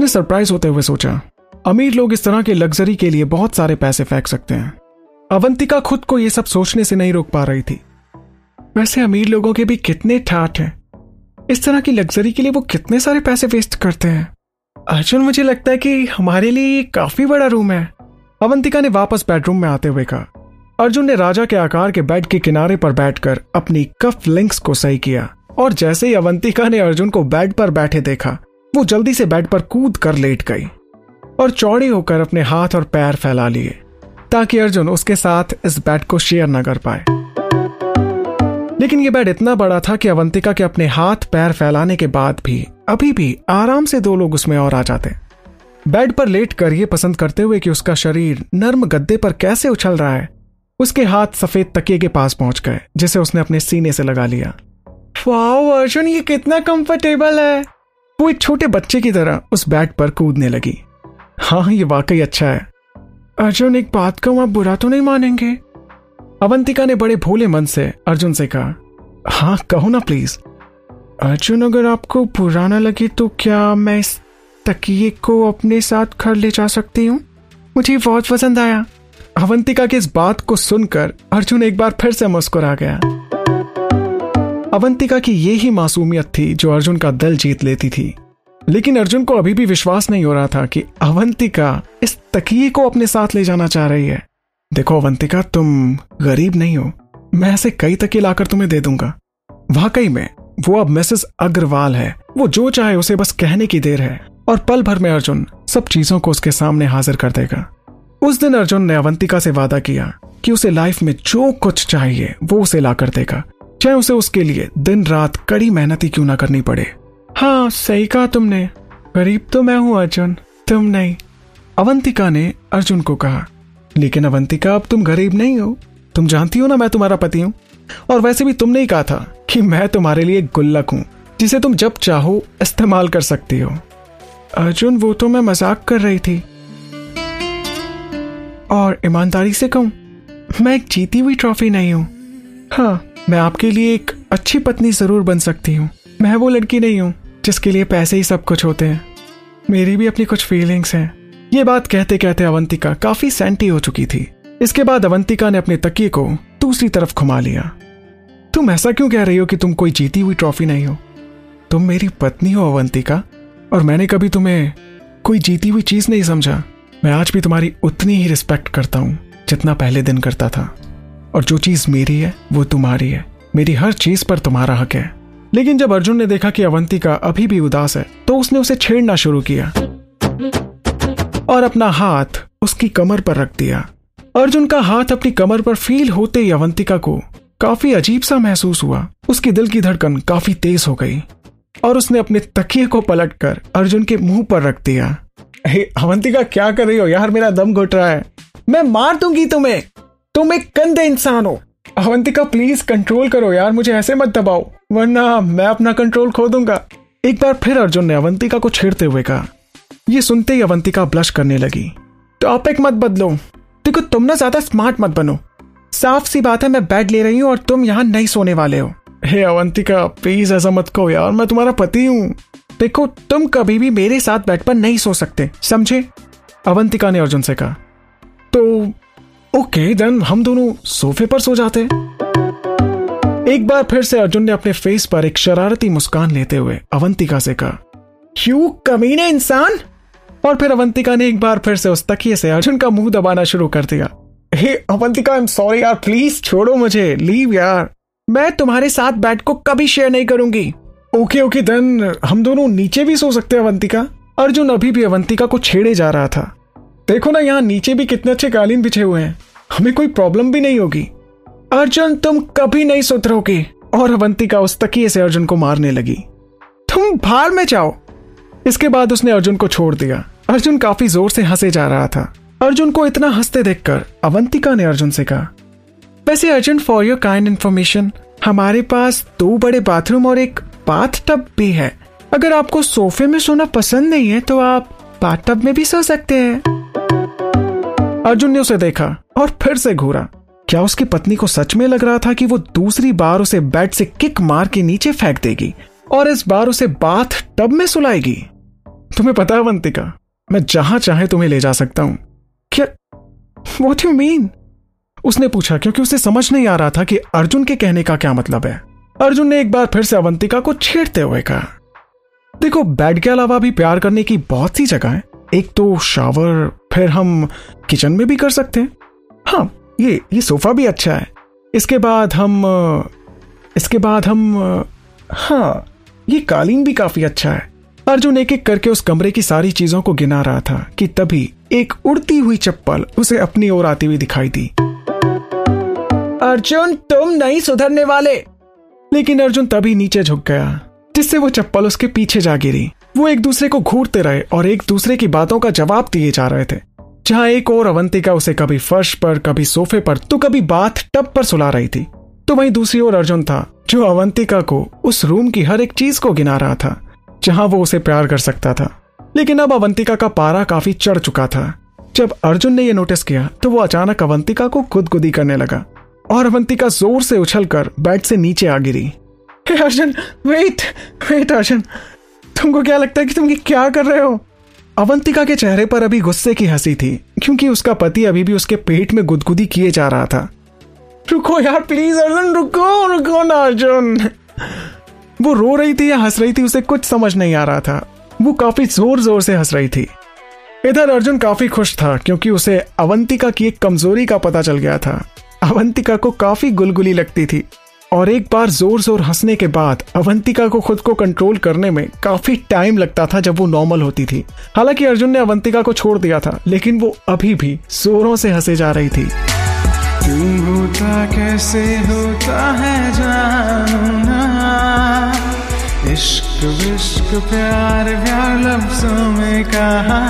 उसने सरप्राइज़ होते हुए सोचा, अमीर लोग इस तरह के लग्जरी के लिए बहुत सारे पैसे फेंक सकते हैं। अवंतिका खुद को यह सब सोचने से नहीं रोक पा रही थी। वैसे अमीर लोगों के भी कितने ठाठ हैं। इस तरह की लग्जरी के लिए वो कितने सारे पैसे वेस्ट करते हैं। अर्जुन, मुझे लगता है कि हमारे लिए काफ़ी बड़ा रूम है। अवंतिका ने वापस बेडरूम में आते हुए कहा। अर्जुन ने राजा के आकार के बेड के किनारे पर बैठकर अपनी कफ लिंक्स को सही किया और जैसे ही अवंतिका ने अर्जुन को बेड पर बैठे देखा वो जल्दी से बेड पर कूद कर लेट गई और चौड़ी होकर अपने हाथ और पैर फैला लिए, ताकि अर्जुन उसके साथ इस बेड को शेयर न कर पाए। लेकिन यह बेड इतना बड़ा था कि अवंतिका के अपने हाथ पैर फैलाने के बाद भी, अभी भी आराम से दो लोग उसमें और आ जाते। बेड पर लेट कर ये पसंद करते हुए कि उसका शरीर नर्म गद्दे पर कैसे उछल रहा है, उसके हाथ सफ़ेद तकिए के पास पहुँच गए, जिसे उसने अपने सीने से लगा लिया। वाओ, अर्जुन, ये कितना कंफर्टेबल है। वो एक छोटे बच्चे की तरह उस बेड पर कूदने लगी। हाँ ये वाकई अच्छा है। अर्जुन, एक बात कहूँ, आप बुरा तो नहीं मानेंगे? अवंतिका ने बड़े भोले मन से अर्जुन से कहा हाँ कहो ना प्लीज़ अर्जुन, अगर आपको बुरा ना लगे तो क्या मैं इस तकिए को अपने साथ घर ले जा सकती हूँ? मुझे बहुत पसंद आया। अवंतिका की इस बात को सुनकर अर्जुन एक बार फिर से मुस्कुरा गया। अवंतिका की ये ही मासूमियत थी जो अर्जुन का दिल जीत लेती थी। लेकिन अर्जुन को अभी भी विश्वास नहीं हो रहा था कि अवंतिका इस तकिए को अपने साथ ले जाना चाह रही है। देखो अवंतिका, तुम गरीब नहीं हो। मैं ऐसे कई तकिए लाकर तुम्हें दे दूँगा। वाकई में, वो अब मिसेस अग्रवाल है। वो जो चाहे उसे बस कहने की देर है। और पल भर में अर्जुन सब चीज़ों को उसके सामने हाजिर कर देगा। उस दिन अर्जुन ने अवंतिका से वादा किया कि उसे लाइफ में जो कुछ चाहिए, वो उसे ला कर देगा। चाहे उसे उसके लिए दिन रात कड़ी मेहनत ही क्यों ना करनी पड़े। हाँ सही कहा तुमने। गरीब तो मैं हूँ, अर्जुन। तुम नहीं। अवंतिका ने अर्जुन को कहा, लेकिन अवंतिका, अब तुम गरीब नहीं हो। तुम जानती हो ना मैं तुम्हारा पति हूँ। और वैसे भी तुमने ही कहा था कि मैं तुम्हारे लिए गुल्लक हूँ, जिसे तुम जब चाहो इस्तेमाल कर सकती हो। अर्जुन, वो तो मैं मज़ाक कर रही थी। और ईमानदारी से कहूँ, मैं एक जीती हुई ट्रॉफी नहीं हूँ। हाँ मैं आपके लिए एक अच्छी पत्नी ज़रूर बन सकती हूँ। मैं वो लड़की नहीं हूँ, जिसके लिए पैसे ही सब कुछ होते हैं। मेरी भी अपनी कुछ फीलिंग्स हैं। ये बात कहते कहते अवंतिका काफ़ी सेंटी हो चुकी थी। इसके बाद अवंतिका ने अपने तकिए को दूसरी तरफ़ घुमा लिया। तुम ऐसा क्यों कह रही हो कि तुम कोई जीती हुई ट्रॉफी नहीं हो? तुम मेरी पत्नी हो, अवंतिका, और मैंने कभी तुम्हें कोई जीती हुई चीज़ नहीं समझा। मैं आज भी तुम्हारी उतनी ही रिस्पेक्ट करता हूँ, जितना पहले दिन करता था। और जो चीज़ मेरी है, वो तुम्हारी है। मेरी हर चीज़ पर तुम्हारा हक है। लेकिन जब अर्जुन ने देखा कि अवंतिका अभी भी उदास है तो उसने उसे छेड़ना शुरू किया और अपना हाथ उसकी कमर पर रख दिया। अर्जुन का हाथ अपनी कमर पर फील होते ही अवंतिका को काफ़ी अजीब सा महसूस हुआ। उसकी दिल की धड़कन काफ़ी तेज हो गई और उसने अपने तकिए को पलटकर अर्जुन के मुँह पर रख दिया। अवंतिका, क्या कर रही हो? यार, मेरा दम घुट रहा है। मैं मार दूँगी तुम्हें। तुम एक गंदे इंसान हो। अवंतिका प्लीज़ कंट्रोल करो यार, मुझे ऐसे मत दबाओ। वरना मैं अपना कंट्रोल खो दूँगा एक बार फिर अर्जुन ने अवंतिका को छेड़ते हुए कहा। ये सुनते ही अवंतिका ब्लश करने लगी। टॉपिक मत बदलो। देखो, तुम ना ज़्यादा स्मार्ट मत बनो। साफ़ सी बात है, मैं बेड ले रही हूँ और तुम यहाँ नहीं सोने वाले हो। हे अवंतिका प्लीज़ ऐसा मत कहो यार, मैं तुम्हारा पति हूँ। देखो, तुम कभी भी मेरे साथ बेड पर नहीं सो सकते, समझे? अवंतिका ने अर्जुन से कहा। तो ओके, देन हम दोनों सोफे पर सो जाते एक बार फिर से अर्जुन ने अपने फेस पर एक शरारती मुस्कान लेते हुए अवंतिका से कहा यू कमीने इंसान? और फिर अवंतिका ने एक बार फिर से उस तकिए से अर्जुन का मुँह दबाना शुरू कर दिया, hey Avantika I am sorry यार प्लीज़ छोड़ो मुझे लीव यार। मैं तुम्हारे साथ बेड को कभी शेयर नहीं करूँगी। ओके ओके, देन हम दोनों नीचे भी सो सकते हैं अवंतिका? अर्जुन अभी भी अवंतिका को छेड़े जा रहा था। देखो ना, यहाँ नीचे भी कितने अच्छे कालीन बिछे हुए हैं। हमें कोई प्रॉब्लम भी नहीं होगी। अर्जुन, तुम कभी नहीं सुधरोगे और अवंतिका उस तकिए से अर्जुन को मारने लगी। तुम भार में जाओ। इसके बाद उसने अर्जुन को छोड़ दिया। अर्जुन काफ़ी ज़ोर से हंसे जा रहा था। अर्जुन को इतना हँसते देखकर अवंतिका ने अर्जुन से कहा, वैसे Arjun for your kind information हमारे पास दो बड़े बाथरूम और एक बाथ टब भी है। अगर आपको सोफे में सोना पसंद नहीं है तो आप बाथ टब में भी सो सकते हैं। अर्जुन ने उसे देखा। और फिर से घूरा। क्या उसकी पत्नी को सच में लग रहा था कि वो दूसरी बार उसे बेड से किक मार के नीचे फेंक देगी और इस बार उसे बाथ टब में सुलाएगी? तुम्हें पता है अवंतिका मैं जहाँ चाहे तुम्हें ले जा सकता हूँ। क्या वॉट यू मीन उसने पूछा, क्योंकि उसे समझ नहीं आ रहा था कि अर्जुन के कहने का क्या मतलब है। अर्जुन ने एक बार फिर से अवंतिका को छेड़ते हुए कहा, देखो, बेड के अलावा भी प्यार करने की बहुत सी जगह है। एक तो शावर, फिर हम किचन में भी कर सकते हैं। हाँ ये ये सोफा भी अच्छा है। इसके बाद हम इसके बाद हम हाँ ये कालीन भी काफ़ी अच्छा है। अर्जुन एक एक करके उस कमरे की सारी चीज़ों को गिना रहा था कि तभी एक उड़ती हुई चप्पल उसे अपनी ओर आती हुई दिखाई दी। अर्जुन, तुम नहीं सुधरने वाले। लेकिन अर्जुन तभी नीचे झुक गया, जिससे वो चप्पल उसके पीछे जा गिरी। वो एक दूसरे को घूरते रहे और एक दूसरे की बातों का जवाब दिए जा रहे थे। जहाँ एक और अवंतिका उसे कभी फर्श पर, कभी सोफे पर तो कभी बाथ टब पर सुला रही थी। तो वहीं दूसरी ओर अर्जुन था, जो अवंतिका को उस रूम की हर एक चीज़ को गिना रहा था, जहाँ वो उसे प्यार कर सकता था। लेकिन अब अवंतिका का पारा काफ़ी चढ़ चुका था। जब अर्जुन ने यह नोटिस किया तो वो अचानक अवंतिका को खुदगुदी करने लगा, और अवंतिका ज़ोर से उछलकर बेड से नीचे आ गिरी। अर्जुन, वेट वेट अर्जुन, तुमको क्या लगता है कि तुम ये क्या कर रहे हो? अवंतिका के चेहरे पर अभी गुस्से की हँसी थी, क्योंकि उसका पति अभी भी उसके पेट में गुदगुदी किए जा रहा था। रुको यार प्लीज़ अर्जुन, रुको रुको ना, अर्जुन। वो रो रही थी या हंस रही थी, उसे कुछ समझ नहीं आ रहा था। वो काफ़ी ज़ोर ज़ोर से हंस रही थी। इधर अर्जुन काफ़ी खुश था, क्योंकि उसे अवंतिका की एक कमज़ोरी का पता चल गया था। अवंतिका को काफ़ी गुलगुली लगती थी। और एक बार ज़ोर ज़ोर हंसने के बाद अवंतिका को खुद को कंट्रोल करने में काफ़ी टाइम लगता था जब वो नॉर्मल होती थी। हालाँकि अर्जुन ने अवंतिका को छोड़ दिया था, लेकिन वो अभी भी जोरों से हंसे जा रही थी। होता कैसे होता है जानना? इश्क विश्क प्यार प्यार लफ्जों में कहा?